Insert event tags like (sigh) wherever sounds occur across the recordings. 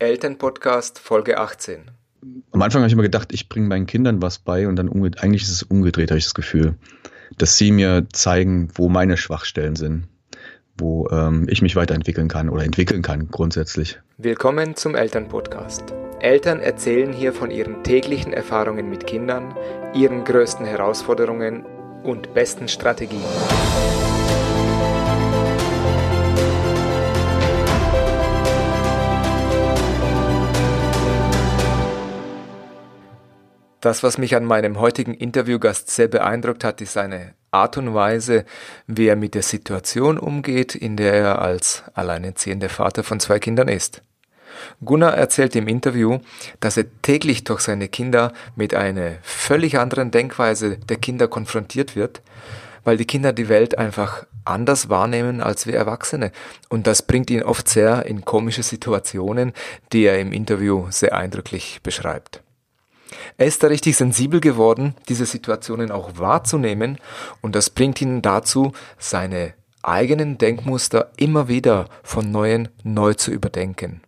Elternpodcast Folge 18. Am Anfang habe ich immer gedacht, ich bringe meinen Kindern was bei und dann eigentlich ist es umgedreht, habe ich das Gefühl, dass sie mir zeigen, wo meine Schwachstellen sind, wo ähm, ich mich weiterentwickeln kann oder entwickeln kann grundsätzlich. Willkommen zum Elternpodcast. Eltern erzählen hier von ihren täglichen Erfahrungen mit Kindern, ihren größten Herausforderungen und besten Strategien. Das, was mich an meinem heutigen Interviewgast sehr beeindruckt hat, ist seine Art und Weise, wie er mit der Situation umgeht, in der er als alleinerziehender Vater von zwei Kindern ist. Gunnar erzählt im Interview, dass er täglich durch seine Kinder mit einer völlig anderen Denkweise der Kinder konfrontiert wird, weil die Kinder die Welt einfach anders wahrnehmen als wir Erwachsene. Und das bringt ihn oft sehr in komische Situationen, die er im Interview sehr eindrücklich beschreibt. Er ist da richtig sensibel geworden, diese Situationen auch wahrzunehmen und das bringt ihn dazu, seine eigenen Denkmuster immer wieder von neuem neu zu überdenken.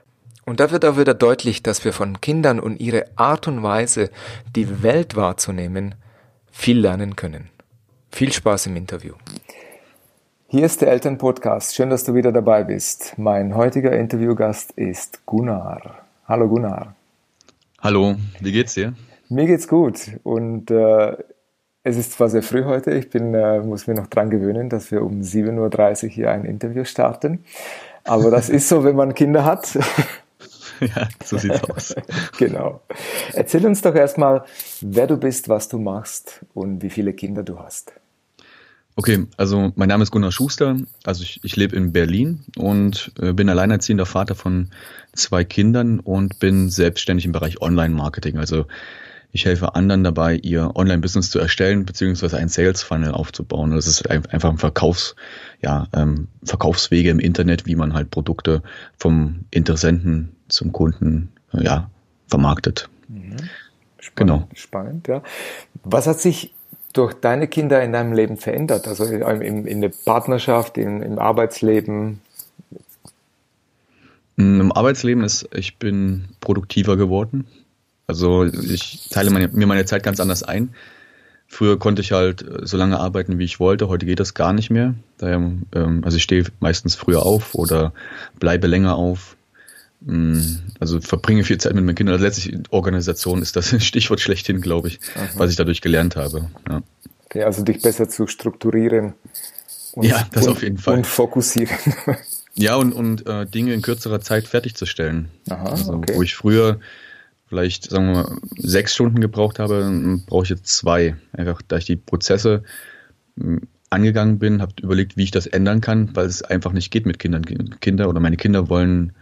Und da wird auch wieder deutlich, dass wir von Kindern und ihre Art und Weise, die Welt wahrzunehmen, viel lernen können. Viel Spaß im Interview. Hier ist der Elternpodcast. Schön, dass du wieder dabei bist. Mein heutiger Interviewgast ist Gunnar. Hallo Gunnar. Hallo, wie geht's dir? Mir geht's gut und äh, es ist zwar sehr früh heute, ich bin, äh, muss mir noch dran gewöhnen, dass wir um 7.30 Uhr hier ein Interview starten. Aber das ist so, wenn man Kinder hat. (laughs) Ja, so sieht's (laughs) aus. genau. Erzähl uns doch erstmal, wer du bist, was du machst und wie viele Kinder du hast. Okay, also mein Name ist Gunnar Schuster, also ich, ich lebe in Berlin und äh, bin alleinerziehender Vater von zwei Kindern und bin selbstständig im Bereich Online-Marketing. Also ich helfe anderen dabei, ihr Online-Business zu erstellen, beziehungsweise einen Sales-Funnel aufzubauen. Das ist einfach ein Verkaufs, ja, ähm, Verkaufswege im Internet, wie man halt Produkte vom Interessenten zum Kunden, ja, vermarktet. Mhm. Spannend, genau. Spannend, ja. Was hat sich durch deine Kinder in deinem Leben verändert? Also in, in der Partnerschaft, in, im Arbeitsleben? Im Arbeitsleben ist, ich bin produktiver geworden. Also ich teile meine, mir meine Zeit ganz anders ein. Früher konnte ich halt so lange arbeiten, wie ich wollte. Heute geht das gar nicht mehr. Daher, ähm, also ich stehe meistens früher auf oder bleibe länger auf. Mm, also verbringe viel Zeit mit meinen Kindern. Also letztlich Organisation ist das (laughs) Stichwort schlechthin, glaube ich, Aha. was ich dadurch gelernt habe. Ja. Okay, also dich besser zu strukturieren. Und, ja, das und, auf jeden Fall. Und fokussieren. (laughs) Ja, und, und äh, Dinge in kürzerer Zeit fertigzustellen. Aha, also, okay. Wo ich früher vielleicht, sagen wir mal, sechs Stunden gebraucht habe, brauche ich jetzt zwei. Einfach, da ich die Prozesse angegangen bin, habe überlegt, wie ich das ändern kann, weil es einfach nicht geht mit Kindern. Kinder oder meine Kinder wollen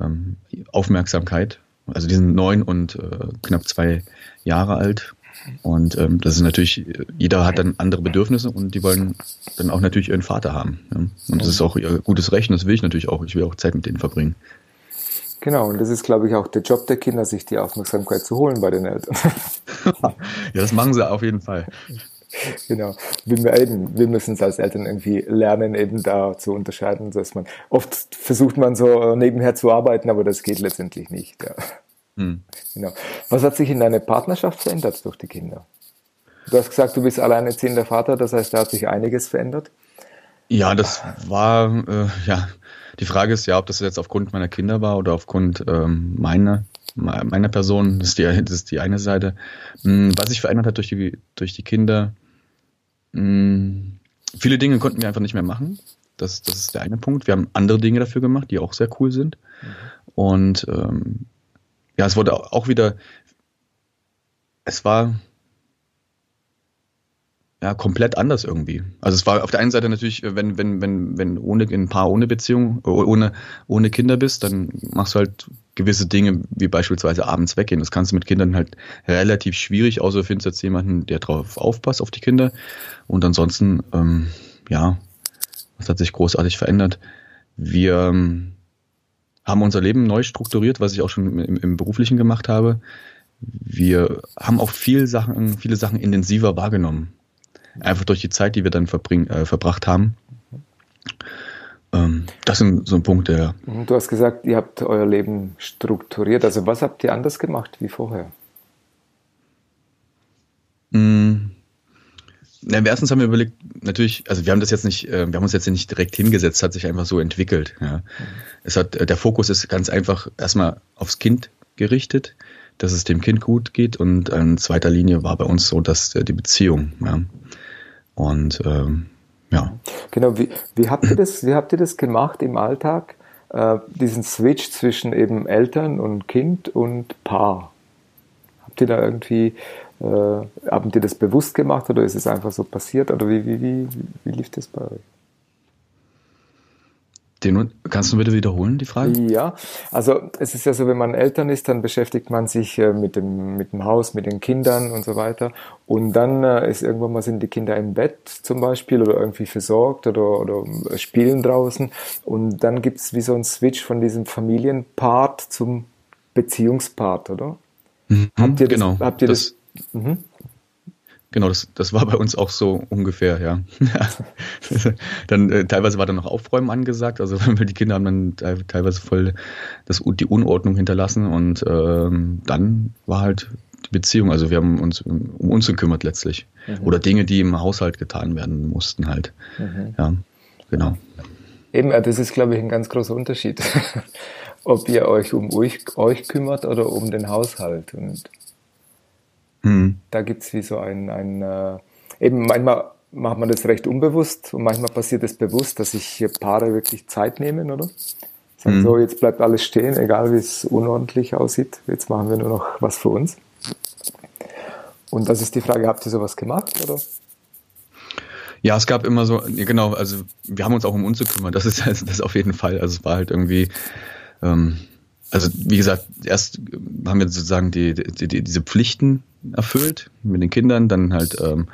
ähm, Aufmerksamkeit. Also die sind neun und äh, knapp zwei Jahre alt. Und ähm, das ist natürlich, jeder hat dann andere Bedürfnisse und die wollen dann auch natürlich ihren Vater haben. Ja? Und das ist auch ihr gutes Recht und das will ich natürlich auch. Ich will auch Zeit mit denen verbringen. Genau, und das ist, glaube ich, auch der Job der Kinder, sich die Aufmerksamkeit zu holen bei den Eltern. (laughs) ja, das machen sie auf jeden Fall. (laughs) Genau. Wir, eben, wir müssen es als Eltern irgendwie lernen, eben da zu unterscheiden, dass man, oft versucht man so nebenher zu arbeiten, aber das geht letztendlich nicht. Ja. Hm. Genau. Was hat sich in deiner Partnerschaft verändert durch die Kinder? Du hast gesagt, du bist alleinerziehender Vater, das heißt, da hat sich einiges verändert. Ja, das war, äh, ja, die Frage ist ja, ob das jetzt aufgrund meiner Kinder war oder aufgrund ähm, meiner, meiner Person. Das ist, die, das ist die eine Seite. Hm, was sich verändert hat durch die, durch die Kinder, hm, viele Dinge konnten wir einfach nicht mehr machen. Das, das ist der eine Punkt. Wir haben andere Dinge dafür gemacht, die auch sehr cool sind. Mhm. Und ähm, ja, es wurde auch wieder, es war ja komplett anders irgendwie. Also es war auf der einen Seite natürlich, wenn wenn wenn wenn ohne ein Paar ohne Beziehung ohne ohne Kinder bist, dann machst du halt gewisse Dinge wie beispielsweise abends weggehen. Das kannst du mit Kindern halt relativ schwierig, außer du findest jetzt jemanden, der drauf aufpasst auf die Kinder. Und ansonsten ähm, ja, was hat sich großartig verändert? Wir ähm, haben unser Leben neu strukturiert, was ich auch schon im, im Beruflichen gemacht habe. Wir haben auch viel Sachen, viele Sachen intensiver wahrgenommen. Einfach durch die Zeit, die wir dann äh, verbracht haben. Ähm, das sind so Punkte, ja. Mhm, du hast gesagt, ihr habt euer Leben strukturiert. Also was habt ihr anders gemacht wie vorher? Mhm. Na, erstens haben wir überlegt, natürlich, also wir haben das jetzt nicht, äh, wir haben uns jetzt nicht direkt hingesetzt, hat sich einfach so entwickelt. Ja. Mhm. Es hat, äh, der Fokus ist ganz einfach erstmal aufs Kind gerichtet, dass es dem Kind gut geht und in zweiter Linie war bei uns so, dass äh, die Beziehung. Ja. Und ähm, ja. Genau, wie, wie, habt ihr das, wie habt ihr das gemacht im Alltag, äh, diesen Switch zwischen eben Eltern und Kind und Paar? Habt ihr da irgendwie äh, haben die das bewusst gemacht oder ist es einfach so passiert? Oder wie, wie, wie, wie lief das bei euch? Den, kannst du bitte wiederholen, die Frage? Ja, also es ist ja so, wenn man Eltern ist, dann beschäftigt man sich äh, mit, dem, mit dem Haus, mit den Kindern und so weiter. Und dann äh, ist irgendwann mal sind die Kinder im Bett zum Beispiel oder irgendwie versorgt oder, oder spielen draußen. Und dann gibt es wie so ein Switch von diesem Familienpart zum Beziehungspart, oder? Mhm, habt ihr das, genau. Habt ihr das, das mhm. Genau, das, das war bei uns auch so ungefähr, ja. (laughs) dann äh, teilweise war dann noch Aufräumen angesagt, also (laughs) die Kinder haben dann teilweise voll das, die Unordnung hinterlassen und ähm, dann war halt die Beziehung, also wir haben uns um uns gekümmert letztlich. Mhm. Oder Dinge, die im Haushalt getan werden mussten halt. Mhm. Ja, genau. Eben, das ist, glaube ich, ein ganz großer Unterschied. (laughs) Ob ihr euch um euch, euch kümmert oder um den Haushalt. Und Mhm. Da gibt es wie so ein, ein äh, eben manchmal macht man das recht unbewusst und manchmal passiert es bewusst, dass sich Paare wirklich Zeit nehmen, oder? Sagen mhm. so, jetzt bleibt alles stehen, egal wie es unordentlich aussieht. Jetzt machen wir nur noch was für uns. Und das ist die Frage, habt ihr sowas gemacht, oder? Ja, es gab immer so, genau, also wir haben uns auch um uns gekümmert, das ist (laughs) das auf jeden Fall. Also es war halt irgendwie, ähm, also wie gesagt, erst haben wir sozusagen die, die, die, diese Pflichten erfüllt mit den Kindern, dann halt ähm,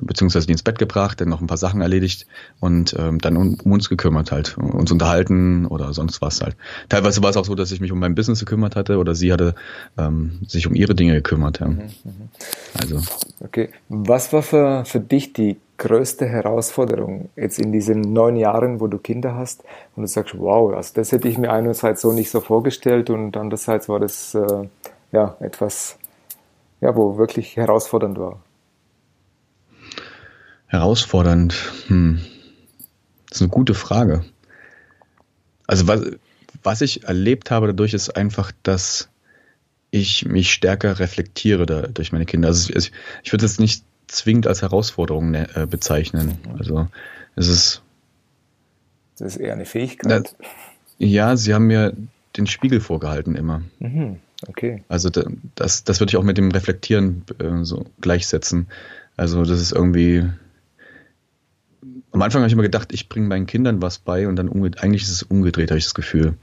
beziehungsweise die ins Bett gebracht, dann noch ein paar Sachen erledigt und ähm, dann um, um uns gekümmert halt, uns unterhalten oder sonst was halt. Teilweise war es auch so, dass ich mich um mein Business gekümmert hatte oder sie hatte ähm, sich um ihre Dinge gekümmert. Ja. Mhm, mhm. Also. Okay. Was war für, für dich die größte Herausforderung jetzt in diesen neun Jahren, wo du Kinder hast und du sagst, wow, also das hätte ich mir einerseits so nicht so vorgestellt und andererseits war das äh, ja etwas ja, wo wirklich herausfordernd war? Herausfordernd, hm. Das ist eine gute Frage. Also was, was ich erlebt habe dadurch ist einfach, dass ich mich stärker reflektiere da, durch meine Kinder. Also ich, ich würde es nicht zwingend als Herausforderung ne, äh, bezeichnen. Also es ist. Das ist eher eine Fähigkeit. Na, ja, sie haben mir den Spiegel vorgehalten immer. Mhm. Okay. Also das, das würde ich auch mit dem Reflektieren äh, so gleichsetzen. Also das ist irgendwie. Am Anfang habe ich immer gedacht, ich bringe meinen Kindern was bei und dann eigentlich ist es umgedreht, habe ich das Gefühl,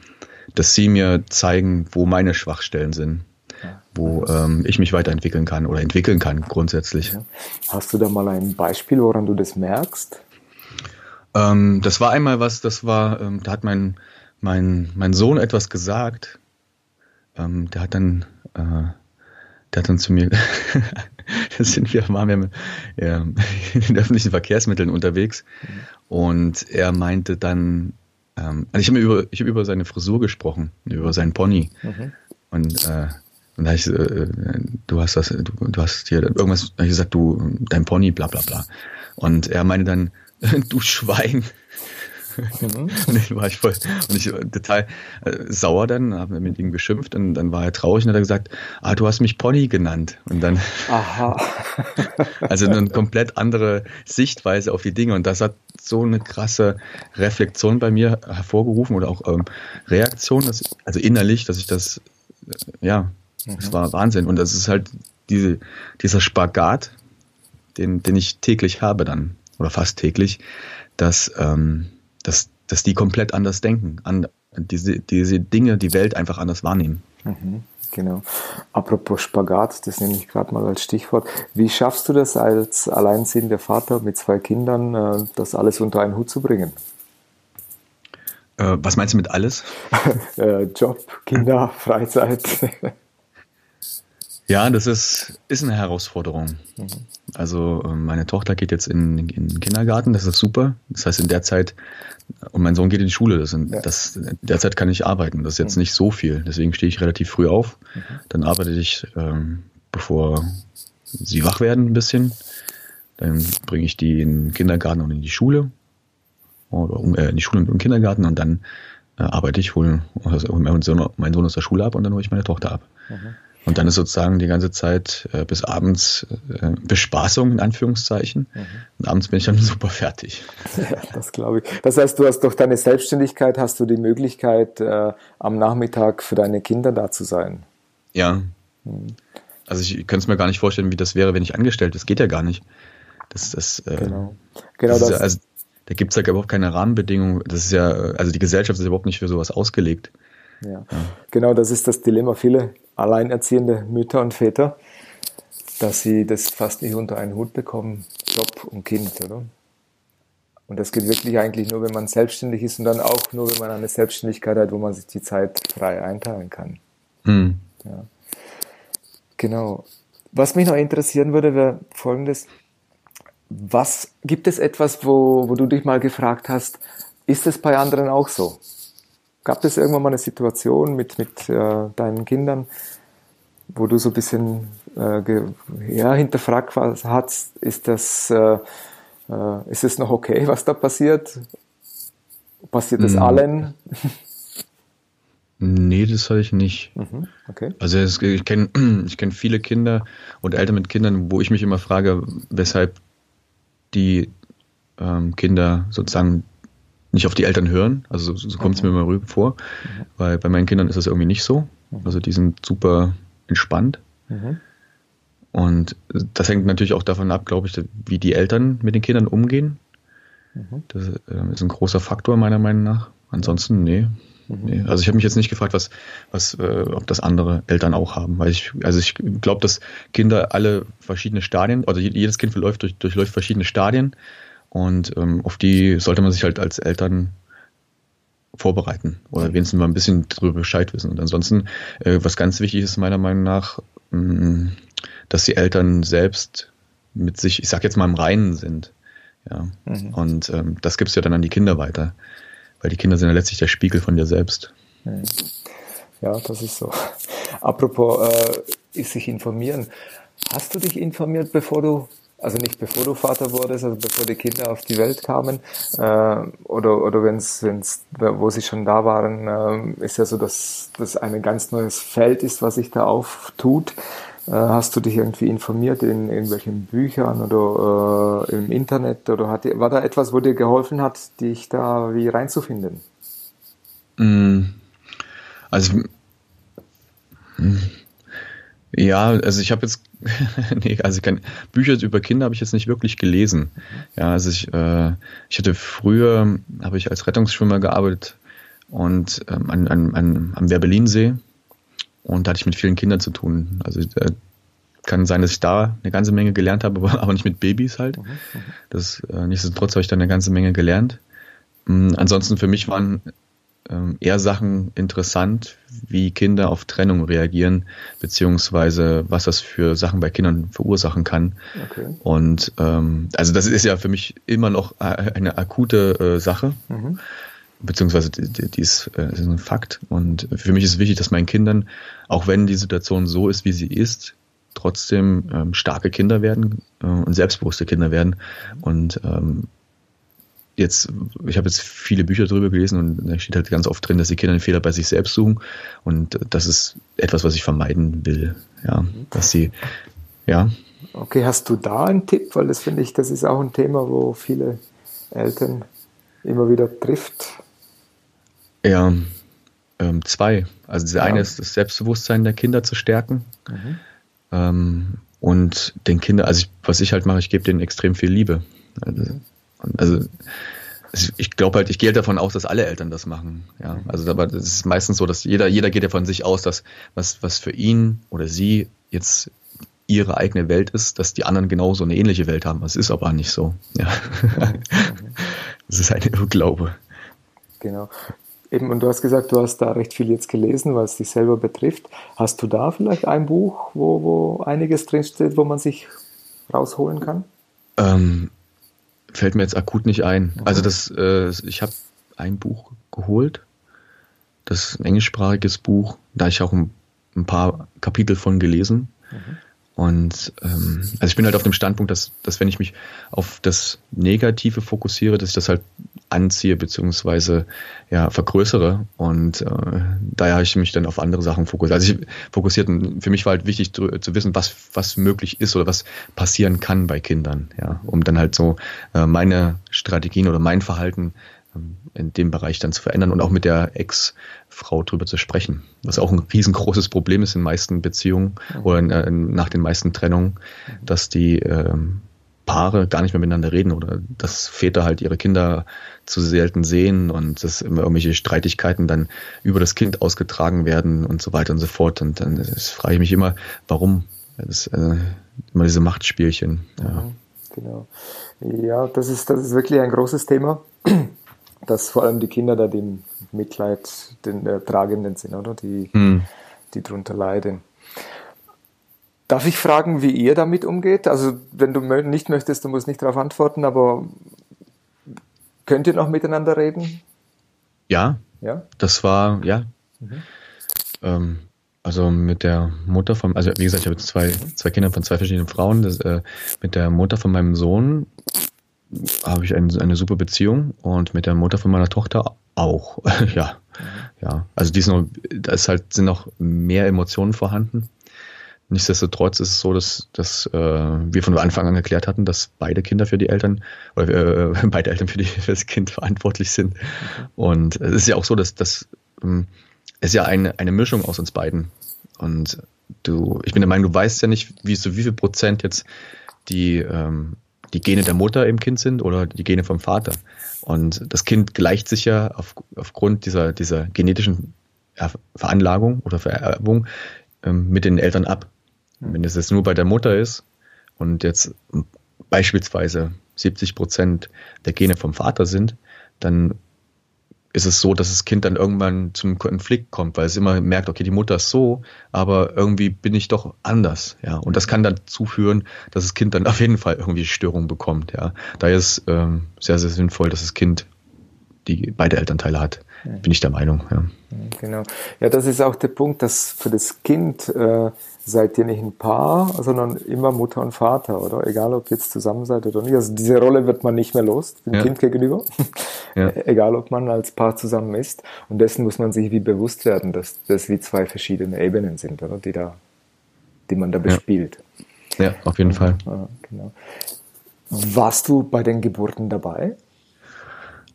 dass sie mir zeigen, wo meine Schwachstellen sind. Wo ähm, ich mich weiterentwickeln kann oder entwickeln kann grundsätzlich. Hast du da mal ein Beispiel, woran du das merkst? Ähm, das war einmal was, das war, ähm, da hat mein, mein, mein Sohn etwas gesagt ähm, der hat dann, äh, der hat dann zu mir, (laughs) da sind wir, waren wir ja, (laughs) in den öffentlichen Verkehrsmitteln unterwegs mhm. und er meinte dann, ähm, also ich habe über, ich habe über seine Frisur gesprochen, über seinen Pony mhm. und äh, und da ich, äh, du hast das, du, du hast hier irgendwas, ich gesagt, du, dein Pony, bla bla bla. Und er meinte dann, (laughs) du Schwein. Mhm. (laughs) Und ich war ich voll, und ich total äh, sauer dann, habe mit ihm geschimpft und dann war er traurig und hat er gesagt, ah, du hast mich Pony genannt. Und dann, Aha. (laughs) also eine komplett andere Sichtweise auf die Dinge und das hat so eine krasse Reflexion bei mir hervorgerufen oder auch ähm, Reaktion, dass, also innerlich, dass ich das, äh, ja, mhm. das war Wahnsinn und das ist halt diese, dieser Spagat, den, den ich täglich habe dann oder fast täglich, dass ähm, dass, dass die komplett anders denken, an, diese, diese Dinge, die Welt einfach anders wahrnehmen. Mhm, genau. Apropos Spagat, das nehme ich gerade mal als Stichwort. Wie schaffst du das als alleinziehender Vater mit zwei Kindern, äh, das alles unter einen Hut zu bringen? Äh, was meinst du mit alles? (laughs) Äh, Job, Kinder, (laughs) Freizeit. Ja, das ist, ist eine Herausforderung. Also ähm, meine Tochter geht jetzt in, in, den Kindergarten, das ist super. Das heißt, in der Zeit, und mein Sohn geht in die Schule, das, sind, ja. das derzeit kann ich arbeiten. Das ist jetzt mhm. nicht so viel. Deswegen stehe ich relativ früh auf. Mhm. Dann arbeite ich, ähm, bevor sie wach werden, ein bisschen. Dann bringe ich die in den Kindergarten und in die Schule. Oder äh, in die Schule und in den Kindergarten und dann äh, arbeite ich, hole also meinen Sohn, meinen Sohn aus der Schule ab und dann hole ich meine Tochter ab. Mhm. Und dann ist sozusagen die ganze Zeit äh, bis abends äh, Bespaßung in Anführungszeichen. Mhm. Und abends bin ich dann (laughs) super fertig. Ja, (laughs) das glaube ich. Das heißt, du hast durch deine Selbstständigkeit hast du die Möglichkeit, äh, am Nachmittag für deine Kinder da zu sein. Ja. Mhm. Also ich könnte es mir gar nicht vorstellen, wie das wäre, wenn ich angestellt. Das geht ja gar nicht. Das, das, äh, genau. Genau das, das. Ja, also, da gibt es ja überhaupt keine Rahmenbedingungen. Das ist ja, also die Gesellschaft ist überhaupt nicht für sowas ausgelegt. Ja. Genau, das ist das Dilemma. Viele alleinerziehende Mütter und Väter, dass sie das fast nicht unter einen Hut bekommen, Job und Kind, oder? Und das geht wirklich eigentlich nur, wenn man selbstständig ist und dann auch nur, wenn man eine Selbstständigkeit hat, wo man sich die Zeit frei einteilen kann. Mhm. Ja. Genau. Was mich noch interessieren würde, wäre Folgendes. Was gibt es etwas, wo, wo du dich mal gefragt hast, ist es bei anderen auch so? Gab es irgendwann mal eine Situation mit, mit äh, deinen Kindern, wo du so ein bisschen äh, ja, hinterfragt hast, ist das, äh, äh, ist es noch okay, was da passiert? Passiert das mhm. allen? Nee, das habe ich nicht. Mhm, okay. Also es, ich kenne (clears throat) ich kenn viele Kinder und Eltern mit Kindern, wo ich mich immer frage, weshalb die ähm, Kinder sozusagen nicht auf die Eltern hören. Also so, so kommt es mhm. mir immer rüber vor. Mhm. Weil bei meinen Kindern ist das irgendwie nicht so. Mhm. Also die sind super entspannt. Mhm. Und das hängt natürlich auch davon ab, glaube ich, wie die Eltern mit den Kindern umgehen. Mhm. Das äh, ist ein großer Faktor meiner Meinung nach. Ansonsten, nee. Mhm. nee. Also ich habe mich jetzt nicht gefragt, was, was, äh, ob das andere Eltern auch haben. Weil ich, also ich glaube, dass Kinder alle verschiedene Stadien, also jedes Kind verläuft durch, durchläuft verschiedene Stadien und ähm, auf die sollte man sich halt als Eltern vorbereiten oder wenigstens mal ein bisschen darüber Bescheid wissen. Und ansonsten, äh, was ganz wichtig ist meiner Meinung nach, mh, mm, dass die Eltern selbst mit sich, ich sag jetzt mal im Reinen sind. Ja. Mhm. Und ähm, das gibst du ja dann an die Kinder weiter. Weil die Kinder sind ja letztlich der Spiegel von dir selbst. Mhm. Ja, das ist so. (laughs) Apropos äh, ist sich informieren. Hast du dich informiert, bevor du also nicht bevor du Vater wurdest, also bevor die Kinder auf die Welt kamen, äh, oder, oder wenn's, wenn's, wo sie schon da waren, äh, ist ja so, dass das ein ganz neues Feld ist, was sich da auftut. Äh, hast du dich irgendwie informiert in irgendwelchen Büchern oder äh, im Internet oder hat, war da etwas, wo dir geholfen hat, dich da wie reinzufinden? Mm. Also hm. Ja, also ich habe jetzt, (laughs) nee, also kann, Bücher über Kinder habe ich jetzt nicht wirklich gelesen. Ja, also ich, äh, ich hatte früher, habe ich als Rettungsschwimmer gearbeitet und ähm, an, an, an, am Werbelinsee und da hatte ich mit vielen Kindern zu tun. Also äh, kann sein, dass ich da eine ganze Menge gelernt habe, (laughs) aber, aber nicht mit Babys halt. Mhm, mhm. Das, äh, nichtsdestotrotz habe ich da eine ganze Menge gelernt. Mhm, ansonsten für mich waren ähm, eher Sachen interessant, wie Kinder auf Trennung reagieren, beziehungsweise was das für Sachen bei Kindern verursachen kann. Okay. Und ähm, also das ist ja für mich immer noch eine akute äh, Sache. Mhm. Beziehungsweise die, die, ist, äh, ist ein Fakt. Und für mich ist es wichtig, dass meinen Kindern, auch wenn die Situation so ist, wie sie ist, trotzdem ähm, starke Kinder werden äh, und selbstbewusste Kinder werden. Und ähm, jetzt, ich habe jetzt viele Bücher darüber gelesen und da steht halt ganz oft drin, dass die Kinder den Fehler bei sich selbst suchen und das ist etwas, was ich vermeiden will, ja, dass sie, ja. Okay, hast du da einen Tipp, weil das finde ich, das ist auch ein Thema, wo viele Eltern immer wieder trifft. Ja, ähm, zwei. Also das ja. eine ist das Selbstbewusstsein der Kinder zu stärken. Mhm. Ähm, und den Kindern, also ich, was ich halt mache, ich gebe denen extrem viel Liebe. Also, mhm. Also ich glaube halt, ich gehe halt davon aus, dass alle Eltern das machen. Ja, also aber das ist meistens so, dass jeder, jeder geht ja von sich aus, dass was, was für ihn oder sie jetzt ihre eigene Welt ist, dass die anderen genauso eine ähnliche Welt haben. Das ist aber nicht so. Ja. (laughs) Das ist ein Irrglaube. Genau. Eben, und du hast gesagt, du hast da recht viel jetzt gelesen, weil es dich selber betrifft. Hast du da vielleicht ein Buch, wo, wo einiges drinsteht, wo man sich rausholen kann? Ähm, fällt mir jetzt akut nicht ein. Mhm. Also das, äh, ich habe ein Buch geholt, das ist ein englischsprachiges Buch, da ich auch ein, ein paar Kapitel von gelesen. Mhm. Und ähm, also ich bin halt auf dem Standpunkt, dass, dass wenn ich mich auf das Negative fokussiere, dass ich das halt anziehe beziehungsweise ja vergrößere und äh, daher habe ich mich dann auf andere Sachen fokussiert. Also ich fokussiert für mich war halt wichtig zu, zu wissen, was was möglich ist oder was passieren kann bei Kindern, ja, um dann halt so äh, meine Strategien oder mein Verhalten in dem Bereich dann zu verändern und auch mit der Ex-Frau drüber zu sprechen. Was auch ein riesengroßes Problem ist in den meisten Beziehungen mhm. oder in, äh, nach den meisten Trennungen, mhm. dass die ähm, Paare gar nicht mehr miteinander reden oder dass Väter halt ihre Kinder zu selten sehen und dass immer irgendwelche Streitigkeiten dann über das Kind ausgetragen werden und so weiter und so fort. Und dann frage ich mich immer, warum? Das, äh, immer diese Machtspielchen. Ja. Mhm, genau. Ja, das ist, das ist wirklich ein großes Thema dass vor allem die Kinder da dem Mitleid den äh, Tragenden sind, oder? Die, hm. die drunter leiden. Darf ich fragen, wie ihr damit umgeht? Also, wenn du nicht möchtest, du musst nicht darauf antworten, aber könnt ihr noch miteinander reden? Ja. Ja. Das war, ja. Mhm. Ähm, also mit der Mutter von, also wie gesagt, ich habe zwei, zwei Kinder von zwei verschiedenen Frauen. Das, äh, mit der Mutter von meinem Sohn habe ich ein, eine super Beziehung und mit der Mutter von meiner Tochter auch. (laughs) ja, mhm. ja. Also die ist noch, da ist halt, sind noch mehr Emotionen vorhanden. Nichtsdestotrotz ist es so, dass, dass äh, wir von Anfang an erklärt hatten, dass beide Kinder für die Eltern oder äh, (laughs) beide Eltern für, die, für das Kind verantwortlich sind. Mhm. Und es ist ja auch so, dass, dass ähm, es ist ja eine, eine Mischung aus uns beiden. Und du, ich bin der Meinung, du weißt ja nicht, wie so wie viel Prozent jetzt die ähm, die Gene der Mutter im Kind sind oder die Gene vom Vater. Und das Kind gleicht sich ja auf, aufgrund dieser, dieser genetischen Veranlagung oder Vererbung ähm, mit den Eltern ab. Und wenn es jetzt nur bei der Mutter ist und jetzt beispielsweise 70 Prozent der Gene vom Vater sind, dann ist es so, dass das Kind dann irgendwann zum Konflikt kommt, weil es immer merkt, okay, die Mutter ist so, aber irgendwie bin ich doch anders, ja. Und das kann dann zuführen, dass das Kind dann auf jeden Fall irgendwie Störungen bekommt, ja. Daher ist ähm, sehr, sehr sinnvoll, dass das Kind die beide Elternteile hat, bin ich der Meinung, ja. Genau. Ja, das ist auch der Punkt, dass für das Kind äh, seid ihr nicht ein Paar, sondern immer Mutter und Vater, oder? Egal, ob ihr jetzt zusammen seid oder nicht. Also diese Rolle wird man nicht mehr los, dem ja. Kind gegenüber. (laughs) Ja. (laughs) Egal, ob man als Paar zusammen ist. Und dessen muss man sich wie bewusst werden, dass das wie zwei verschiedene Ebenen sind, oder? Die da, die man da bespielt. Ja, ja auf jeden Fall. Ja, genau. Warst du bei den Geburten dabei?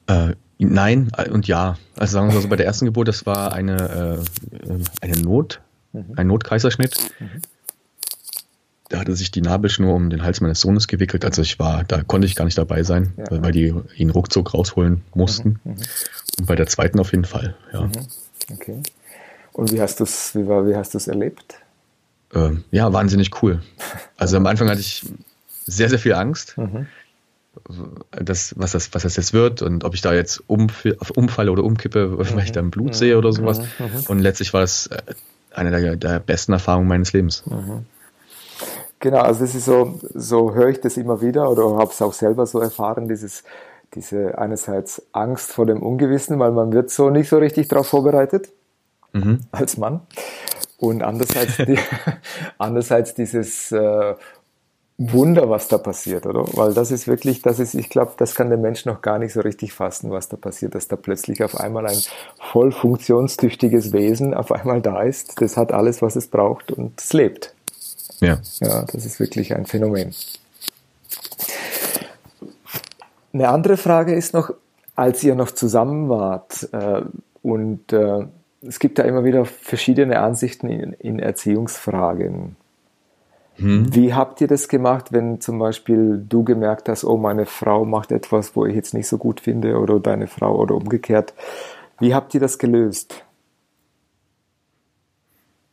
Äh, nein und ja. Also sagen wir mal so, bei der ersten Geburt, das war eine, äh, eine Not, mhm. ein Notkaiserschnitt. Mhm. Da hatte sich die Nabelschnur um den Hals meines Sohnes gewickelt. Also ich war, da konnte ich gar nicht dabei sein, ja. weil die ihn ruckzuck rausholen mussten. Mhm. mhm. Und bei der zweiten auf jeden Fall, ja. Mhm. Okay. Und wie hast du es, wie war, wie hast du es erlebt? Ähm, ja, wahnsinnig cool. (laughs) Also am Anfang hatte ich sehr, sehr viel Angst. Mhm. Das, was, das, was das jetzt wird und ob ich da jetzt umf umfalle oder umkippe, (laughs) weil ich dann Blut sehe oder sowas. Und letztlich war das äh, eine der, der besten Erfahrungen meines Lebens. Mhm. Genau, also das ist so, so höre ich das immer wieder oder habe es auch selber so erfahren, dieses, diese einerseits Angst vor dem Ungewissen, weil man wird so nicht so richtig darauf vorbereitet mhm. als Mann. Und andererseits, die, (laughs) andererseits dieses äh, Wunder, was da passiert, oder? Weil das ist wirklich, das ist, ich glaube, das kann der Mensch noch gar nicht so richtig fassen, was da passiert, dass da plötzlich auf einmal ein voll funktionstüchtiges Wesen auf einmal da ist. Das hat alles, was es braucht und es lebt. Ja. Ja, das ist wirklich ein Phänomen. Eine andere Frage ist noch, als ihr noch zusammen wart äh, und äh, es gibt ja immer wieder verschiedene Ansichten in, in Erziehungsfragen. Hm. Wie habt ihr das gemacht, wenn zum Beispiel du gemerkt hast, oh, meine Frau macht etwas, wo ich jetzt nicht so gut finde, oder deine Frau oder umgekehrt? Wie habt ihr das gelöst?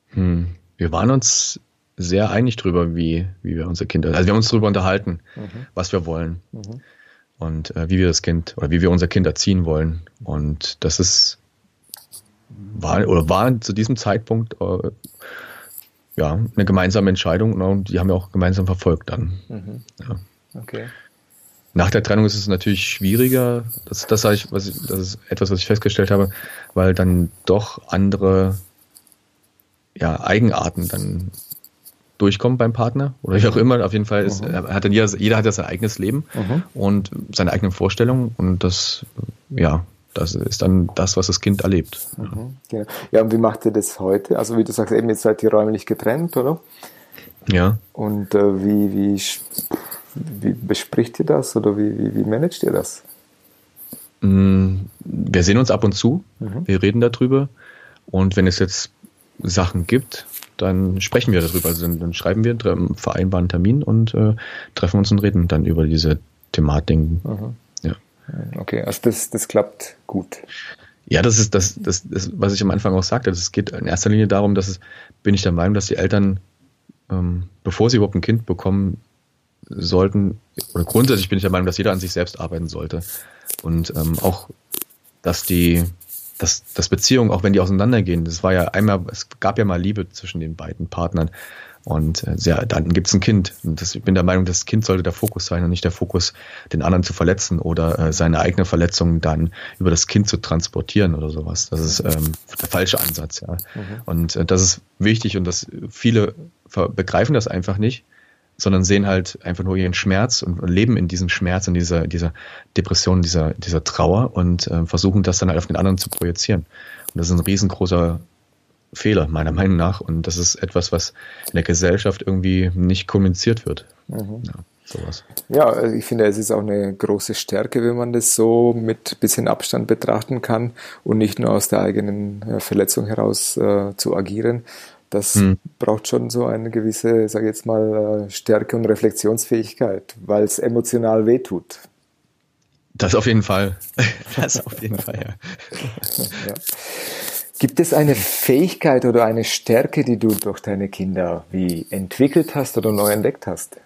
Hm. Wir waren uns sehr einig darüber, wie, wie wir unser Kind, also wir haben uns darüber unterhalten, mhm. was wir wollen mhm. und äh, wie wir das Kind oder wie wir unser Kind erziehen wollen. Und das ist war oder war zu diesem Zeitpunkt äh, ja eine gemeinsame Entscheidung und die haben wir auch gemeinsam verfolgt dann. Mhm. Ja. Okay. Nach der Trennung ist es natürlich schwieriger. Das, das, ich, was ich, das ist etwas, was ich festgestellt habe, weil dann doch andere ja, Eigenarten dann durchkommen beim Partner oder wie auch immer. Auf jeden Fall ist, mhm. hat dann jeder, jeder hat ja sein eigenes Leben mhm. und seine eigenen Vorstellungen und das, ja, das ist dann das, was das Kind erlebt. Mhm. Ja. ja, und wie macht ihr das heute? Also wie du sagst, eben jetzt seid ihr räumlich getrennt, oder? Ja. Und äh, wie, wie wie bespricht ihr das oder wie, wie, wie managt ihr das? Mm, wir sehen uns ab und zu, mhm. wir reden darüber und wenn es jetzt Sachen gibt, dann sprechen wir darüber. Also dann, dann schreiben wir, vereinbaren einen Termin und äh, treffen uns und reden dann über diese Thematiken. Mhm. Okay, also das, das klappt gut. Ja, das ist das, das, das, was ich am Anfang auch sagte. Es geht in erster Linie darum, dass es, bin ich der Meinung, dass die Eltern, ähm, bevor sie überhaupt ein Kind bekommen, sollten, oder grundsätzlich bin ich der Meinung, dass jeder an sich selbst arbeiten sollte. Und ähm, auch, dass die, dass, dass Beziehungen, auch wenn die auseinandergehen, das war ja einmal, es gab ja mal Liebe zwischen den beiden Partnern. Und äh, sehr, dann gibt's ein Kind. Und das, ich bin der Meinung, das Kind sollte der Fokus sein und nicht der Fokus, den anderen zu verletzen oder äh, seine eigene Verletzung dann über das Kind zu transportieren oder sowas. Das ist ähm, der falsche Ansatz, ja. Mhm. Und äh, das ist wichtig und das viele begreifen das einfach nicht sondern sehen halt einfach nur ihren Schmerz und leben in diesem Schmerz, in dieser, dieser Depression, dieser, dieser Trauer und äh, versuchen das dann halt auf den anderen zu projizieren. Und das ist ein riesengroßer Fehler, meiner Meinung nach. Und das ist etwas, was in der Gesellschaft irgendwie nicht kommuniziert wird. Mhm. Ja, sowas. Ja, also ich finde, es ist auch eine große Stärke, wenn man das so mit bisschen Abstand betrachten kann und nicht nur aus der eigenen äh, Verletzung heraus äh, zu agieren, das hm. braucht schon so eine gewisse, sage ich jetzt mal, äh, Stärke und Reflexionsfähigkeit, weil es emotional wehtut. Das auf jeden Fall. (laughs) Das auf jeden Fall, ja. (laughs) ja. Gibt es eine Fähigkeit oder eine Stärke, die du durch deine Kinder wie entwickelt hast oder neu entdeckt hast?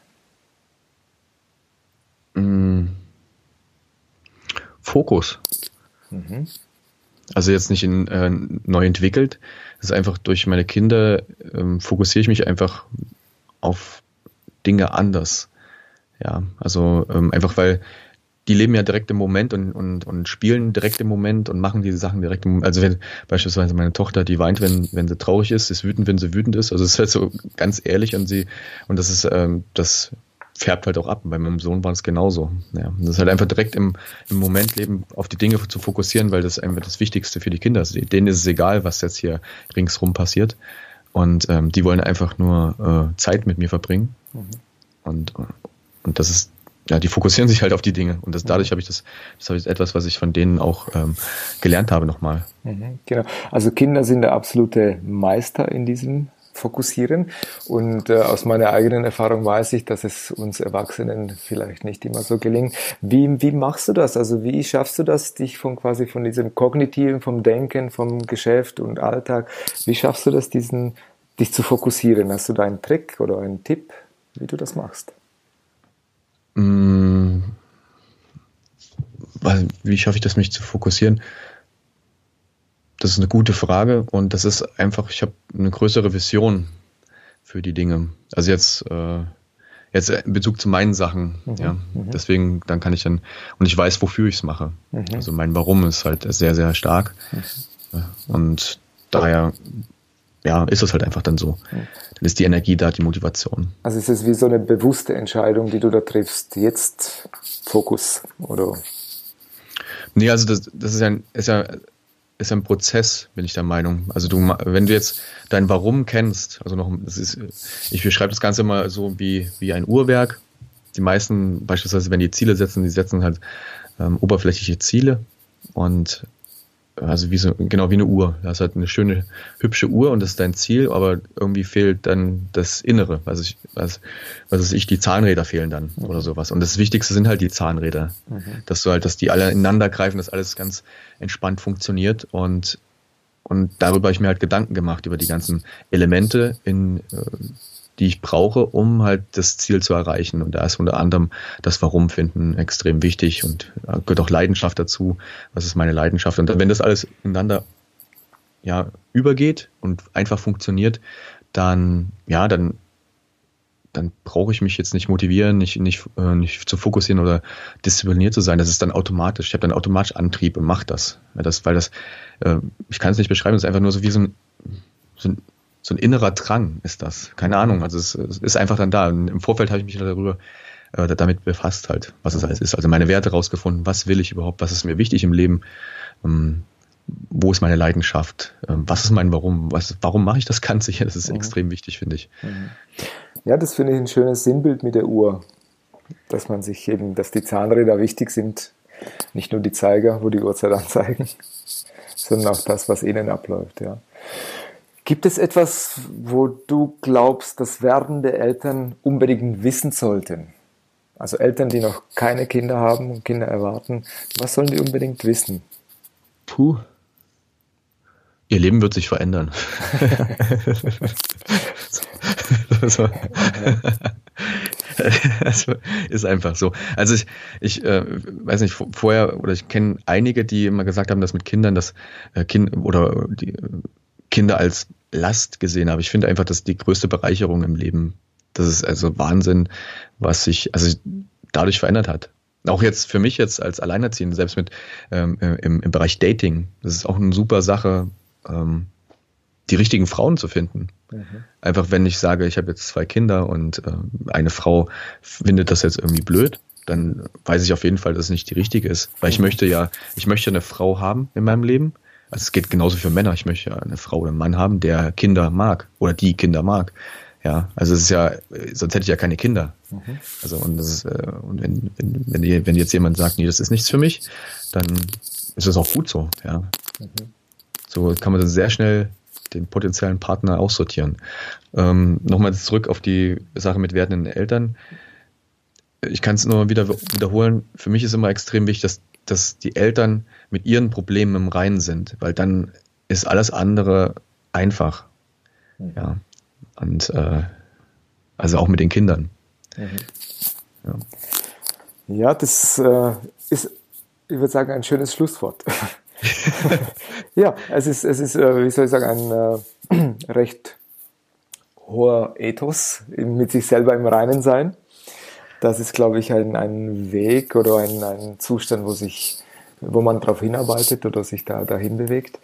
Mm. Fokus. Mhm. Also jetzt nicht in, äh, neu entwickelt, das ist einfach durch meine Kinder ähm, fokussiere ich mich einfach auf Dinge anders. Ja, also ähm, einfach weil die leben ja direkt im Moment und, und, und spielen direkt im Moment und machen diese Sachen direkt im Moment. Also wenn beispielsweise meine Tochter, die weint, wenn, wenn sie traurig ist, ist wütend, wenn sie wütend ist. Also es ist halt so ganz ehrlich und sie, und das ist, ähm, das färbt halt auch ab. Bei meinem Sohn war es genauso. Ja, das ist halt einfach direkt im, im Moment leben, auf die Dinge zu fokussieren, weil das einfach das Wichtigste für die Kinder ist. Denen ist es egal, was jetzt hier ringsrum passiert. Und ähm, die wollen einfach nur äh, Zeit mit mir verbringen. Mhm. Und, und das ist, ja, die fokussieren sich halt auf die Dinge. Und das, dadurch habe ich das, das habe ich etwas, was ich von denen auch ähm, gelernt habe nochmal. Mhm, genau. Also Kinder sind der absolute Meister in diesem fokussieren. Und äh, aus meiner eigenen Erfahrung weiß ich, dass es uns Erwachsenen vielleicht nicht immer so gelingt. Wie, wie machst du das? Also wie schaffst du das, dich von quasi von diesem Kognitiven, vom Denken, vom Geschäft und Alltag, wie schaffst du das, diesen, dich zu fokussieren? Hast du da einen Trick oder einen Tipp, wie du das machst? Mm, wie schaffe ich das, mich zu fokussieren? Das ist eine gute Frage und das ist einfach, ich habe eine größere Vision für die Dinge. Also jetzt, äh, jetzt in Bezug zu meinen Sachen, mhm, ja. Mhm. Deswegen, dann kann ich dann, und ich weiß, wofür ich es mache. Mhm. Also mein Warum ist halt sehr, sehr stark. Und daher, ja, ist es halt einfach dann so. Dann ist die Energie da, die Motivation. Also ist es wie so eine bewusste Entscheidung, die du da triffst. Jetzt Fokus, oder? Nee, also das, das ist ja, ist ja ist ein Prozess, bin ich der Meinung. Also du, wenn du jetzt dein Warum kennst, also noch, das ist, ich beschreibe das Ganze immer so wie, wie ein Uhrwerk. Die meisten, beispielsweise, wenn die Ziele setzen, die setzen halt ähm, oberflächliche Ziele und also wie so, genau wie eine Uhr. Das ist halt eine schöne, hübsche Uhr und das ist dein Ziel, aber irgendwie fehlt dann das Innere, was ich, was, was weiß ich, die Zahnräder fehlen dann mhm. oder sowas. Und das Wichtigste sind halt die Zahnräder. Mhm. Dass du halt, dass die alle ineinander greifen, dass alles ganz entspannt funktioniert und und darüber habe ich mir halt Gedanken gemacht, über die ganzen Elemente in, äh, die ich brauche, um halt das Ziel zu erreichen. Und da ist unter anderem das Warum finden extrem wichtig und gehört auch Leidenschaft dazu. Was ist meine Leidenschaft? Und wenn das alles ineinander ja übergeht und einfach funktioniert, dann ja, dann dann brauche ich mich jetzt nicht motivieren, nicht, nicht, äh, nicht zu fokussieren oder diszipliniert zu sein. Das ist dann automatisch. Ich habe dann automatisch Antrieb und mache das. Ja, das. Weil das, äh, ich kann es nicht beschreiben, es ist einfach nur so wie so ein, so ein, so ein innerer Drang ist das. Keine Ahnung. Also es, es ist einfach dann da. Und Im Vorfeld habe ich mich darüber äh, damit befasst halt, was es alles ist. Also meine Werte rausgefunden, was will ich überhaupt, was ist mir wichtig im Leben. Ähm, wo ist meine Leidenschaft, ähm, was ist mein Warum, was, warum mache ich das Ganze hier, das ist mhm. extrem wichtig, finde ich. Mhm. Ja, das finde ich ein schönes Sinnbild mit der Uhr, dass man sich eben, dass die Zahnräder wichtig sind, nicht nur die Zeiger, wo die Uhrzeit anzeigen, (laughs) sondern auch das, was innen abläuft, ja. Gibt es etwas, wo du glaubst, dass werdende Eltern unbedingt wissen sollten? Also Eltern, die noch keine Kinder haben und Kinder erwarten, was sollen die unbedingt wissen? Puh. Ihr Leben wird sich verändern. (laughs) so. das ist einfach so. Also ich, ich äh, weiß nicht, vorher oder ich kenne einige, die immer gesagt haben, dass mit Kindern das äh, Kind oder die äh, Kinder als Last gesehen haben. Ich finde einfach, das ist die größte Bereicherung im Leben. Das ist also Wahnsinn, was sich also dadurch verändert hat. Auch jetzt für mich jetzt als Alleinerziehende, selbst mit ähm, im, im Bereich Dating, das ist auch eine super Sache, ähm, die richtigen Frauen zu finden. Mhm. Einfach wenn ich sage, ich habe jetzt zwei Kinder und äh, eine Frau findet das jetzt irgendwie blöd, dann weiß ich auf jeden Fall, dass es nicht die richtige ist. Weil ich möchte ja, ich möchte eine Frau haben in meinem Leben. Also es geht genauso für Männer. Ich möchte ja eine Frau oder einen Mann haben, der Kinder mag oder die Kinder mag. Ja, also es ist ja, sonst hätte ich ja keine Kinder. Mhm. Also und das ist, äh, und wenn, wenn, wenn, wenn jetzt jemand sagt, nee, das ist nichts für mich, dann ist das auch gut so, ja. Mhm. So kann man dann sehr schnell den potenziellen Partner aussortieren. Ähm, Nochmal zurück auf die Sache mit werdenden Eltern. Ich kann es nur wieder wiederholen. Für mich ist immer extrem wichtig, dass, dass die Eltern mit ihren Problemen im Reinen sind, weil dann ist alles andere einfach. Mhm. Ja. Und äh, also auch mit den Kindern. Mhm. Ja. ja. das äh, ist, ich würde sagen, ein schönes Schlusswort. (laughs) (laughs) ja, es ist, es ist, äh, wie soll ich sagen, ein äh, (clears throat) recht hoher Ethos, mit sich selber im Reinen sein. Das ist, glaube ich, ein, ein Weg oder ein, ein Zustand, wo sich wo man darauf hinarbeitet oder sich da dahin bewegt.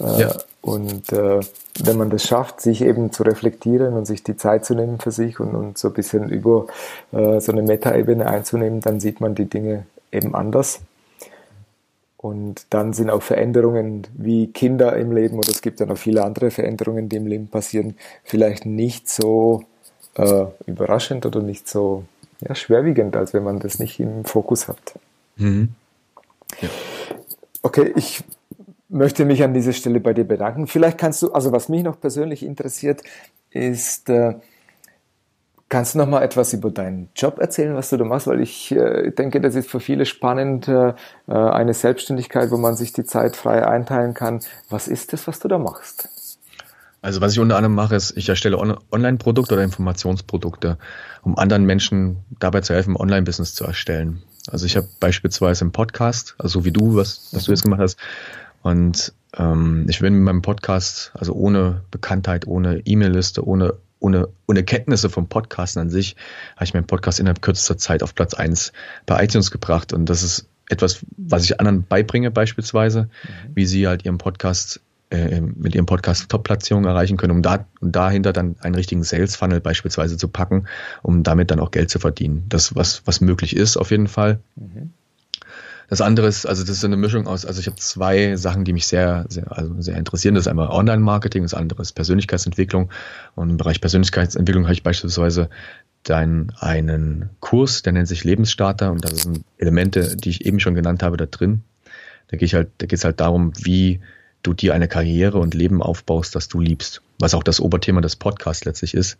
Äh, ja. Und äh, wenn man das schafft, sich eben zu reflektieren und sich die Zeit zu nehmen für sich und, und so ein bisschen über äh, so eine Metaebene einzunehmen, dann sieht man die Dinge eben anders. Und dann sind auch Veränderungen wie Kinder im Leben oder es gibt ja noch viele andere Veränderungen, die im Leben passieren, vielleicht nicht so äh, überraschend oder nicht so ja, schwerwiegend, als wenn man das nicht im Fokus hat. Mhm. Ja. Okay, ich möchte mich an dieser Stelle bei dir bedanken. Vielleicht kannst du, also was mich noch persönlich interessiert, ist, äh, kannst du noch mal etwas über deinen Job erzählen, was du da machst? Weil ich äh, denke, das ist für viele spannend, äh, eine Selbstständigkeit, wo man sich die Zeit frei einteilen kann. Was ist das, was du da machst? Also was ich unter anderem mache, ist, ich erstelle On Online-Produkte oder Informationsprodukte, um anderen Menschen dabei zu helfen, Online-Business zu erstellen. Also ich habe beispielsweise einen Podcast, also wie du, was, was du jetzt gemacht hast. Und ähm, ich bin mit meinem Podcast, also ohne Bekanntheit, ohne E-Mail-Liste, ohne, ohne, ohne Kenntnisse vom Podcasten an sich, habe ich meinen Podcast innerhalb kürzester Zeit auf Platz eins bei iTunes gebracht. Und das ist etwas, was ich anderen beibringe beispielsweise, mhm. wie sie halt ihren Podcast äh, mit ihrem Podcast Top-Platzierungen erreichen können, um da um dahinter dann einen richtigen Sales-Funnel beispielsweise zu packen, um damit dann auch Geld zu verdienen. Das, was, was möglich ist, auf jeden Fall. Mhm. Das andere ist, also das ist eine Mischung aus, also ich habe zwei Sachen, die mich sehr, sehr, also sehr interessieren. Das ist einmal Online-Marketing, das andere ist Persönlichkeitsentwicklung. Und im Bereich Persönlichkeitsentwicklung habe ich beispielsweise dann einen Kurs, der nennt sich Lebensstarter und da sind Elemente, die ich eben schon genannt habe, da drin. Da gehe ich halt, da geht es halt darum, wie du dir eine Karriere und Leben aufbaust, das du liebst. Was auch das Oberthema des Podcasts letztlich ist.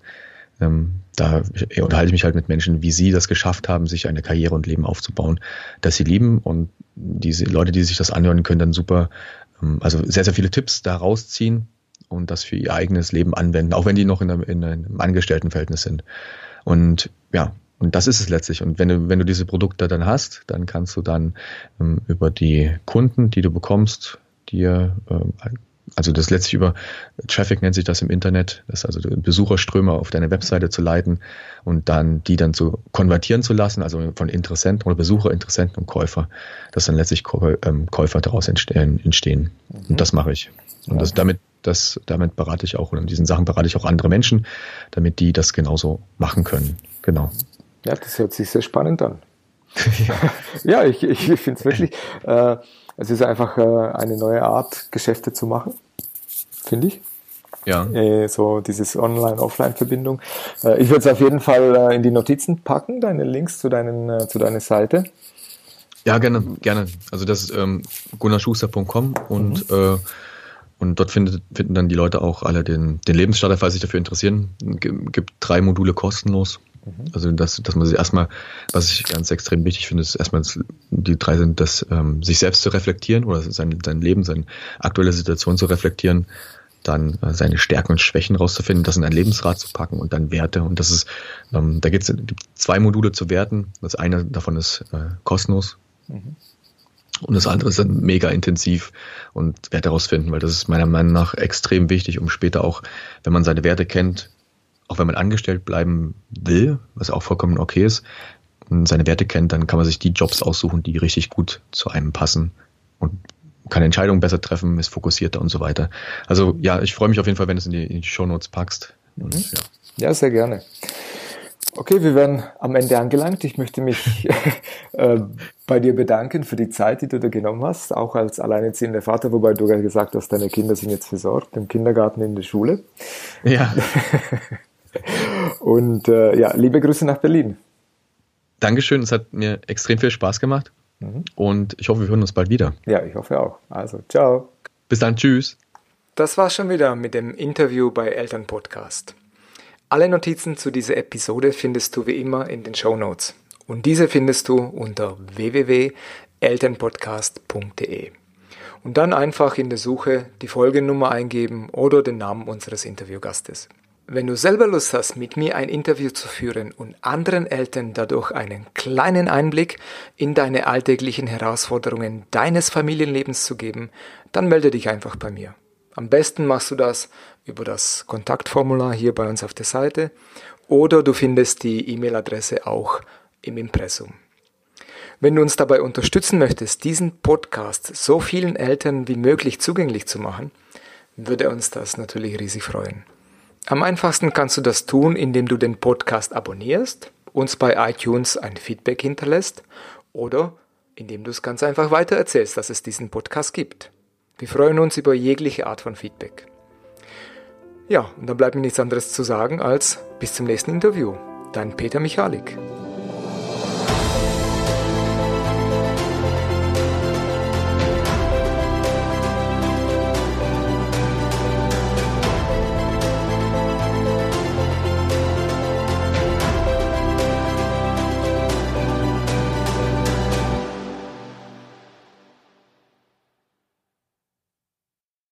Ähm, da unterhalte ich mich halt mit Menschen, wie sie das geschafft haben, sich eine Karriere und Leben aufzubauen, das sie lieben. Und diese Leute, die sich das anhören, können dann super, ähm, also sehr, sehr viele Tipps da rausziehen und das für ihr eigenes Leben anwenden, auch wenn die noch in einem, in einem Angestelltenverhältnis sind. Und ja, und das ist es letztlich. Und wenn du, wenn du diese Produkte dann hast, dann kannst du dann ähm, über die Kunden, die du bekommst, dir äh, also das letztlich über Traffic nennt sich das im Internet, das also Besucherströme auf deine Webseite zu leiten und dann die dann zu konvertieren zu lassen, also von Interessenten oder Besucher, Interessenten und Käufer, dass dann letztlich ähm, Käufer daraus entstehen. entstehen. Mhm. Und das mache ich. Und das damit das, damit berate ich auch, oder in diesen Sachen berate ich auch andere Menschen, damit die das genauso machen können. Genau. Ja, das hört sich sehr spannend an. ja. (laughs) (laughs) ja, ich, ich finde es wirklich, äh, es ist einfach äh, eine neue Art, Geschäfte zu machen, finde ich. Ja. Äh, so dieses Online-Offline-Verbindung. Äh, ich würde es auf jeden Fall in die Notizen packen, deine Links zu, deinen, zu deiner Seite. Ja, gerne, gerne. Also das ist ähm, gunnarschuster.com und mhm. äh, und dort findet, finden dann die Leute auch alle den, den Lebensstarter, falls sich dafür interessieren. Es gibt drei Module kostenlos. Also dass, dass man sich erstmal, was ich ganz extrem wichtig finde, ist erstmal die drei sind, das ähm, sich selbst zu reflektieren oder sein, sein Leben, seine aktuelle Situation zu reflektieren, dann äh, seine Stärken und Schwächen rauszufinden, das in ein Lebensrad zu packen und dann Werte. Und das ist, ähm, da gibt es zwei Module zu Werten. Das eine davon ist äh, kostenlos. Mhm. Und das andere ist dann mega intensiv und Werte herausfinden, weil das ist meiner Meinung nach extrem wichtig, um später auch, wenn man seine Werte kennt, auch wenn man angestellt bleiben will, was auch vollkommen okay ist, und seine Werte kennt, dann kann man sich die Jobs aussuchen, die richtig gut zu einem passen und kann Entscheidungen besser treffen, ist fokussierter und so weiter. Also ja, ich freue mich auf jeden Fall, wenn du es in die, in die Show Notes packst. Und, mhm. ja. ja, sehr gerne. Okay, wir werden am Ende angelangt. Ich möchte mich (laughs) äh, bei dir bedanken für die Zeit, die du da genommen hast, auch als alleinerziehender Vater, wobei du ja gesagt hast, deine Kinder sind jetzt versorgt, im Kindergarten, in der Schule. Ja. (laughs) Und äh, ja, liebe Grüße nach Berlin. Dankeschön, es hat mir extrem viel Spaß gemacht mhm. und ich hoffe, wir hören uns bald wieder. Ja, ich hoffe auch. Also, ciao. Bis dann, tschüss. Das war's schon wieder mit dem Interview bei Eltern Podcast. Alle Notizen zu dieser Episode findest du wie immer in den Show Notes. Und diese findest du unter www.elternpodcast.de. Und dann einfach in der Suche die Folgennummer eingeben oder den Namen unseres Interviewgastes. Wenn du selber Lust hast, mit mir ein Interview zu führen und anderen Eltern dadurch einen kleinen Einblick in deine alltäglichen Herausforderungen deines Familienlebens zu geben, dann melde dich einfach bei mir. Am besten machst du das über das Kontaktformular hier bei uns auf der Seite oder du findest die E-Mail-Adresse auch im Impressum. Wenn du uns dabei unterstützen möchtest, diesen Podcast so vielen Eltern wie möglich zugänglich zu machen, würde uns das natürlich riesig freuen. Am einfachsten kannst du das tun, indem du den Podcast abonnierst, uns bei iTunes ein Feedback hinterlässt oder indem du es ganz einfach weitererzählst, dass es diesen Podcast gibt. Wir freuen uns über jegliche Art von Feedback. Ja, und dann bleibt mir nichts anderes zu sagen als bis zum nächsten Interview. Dein Peter Michalik.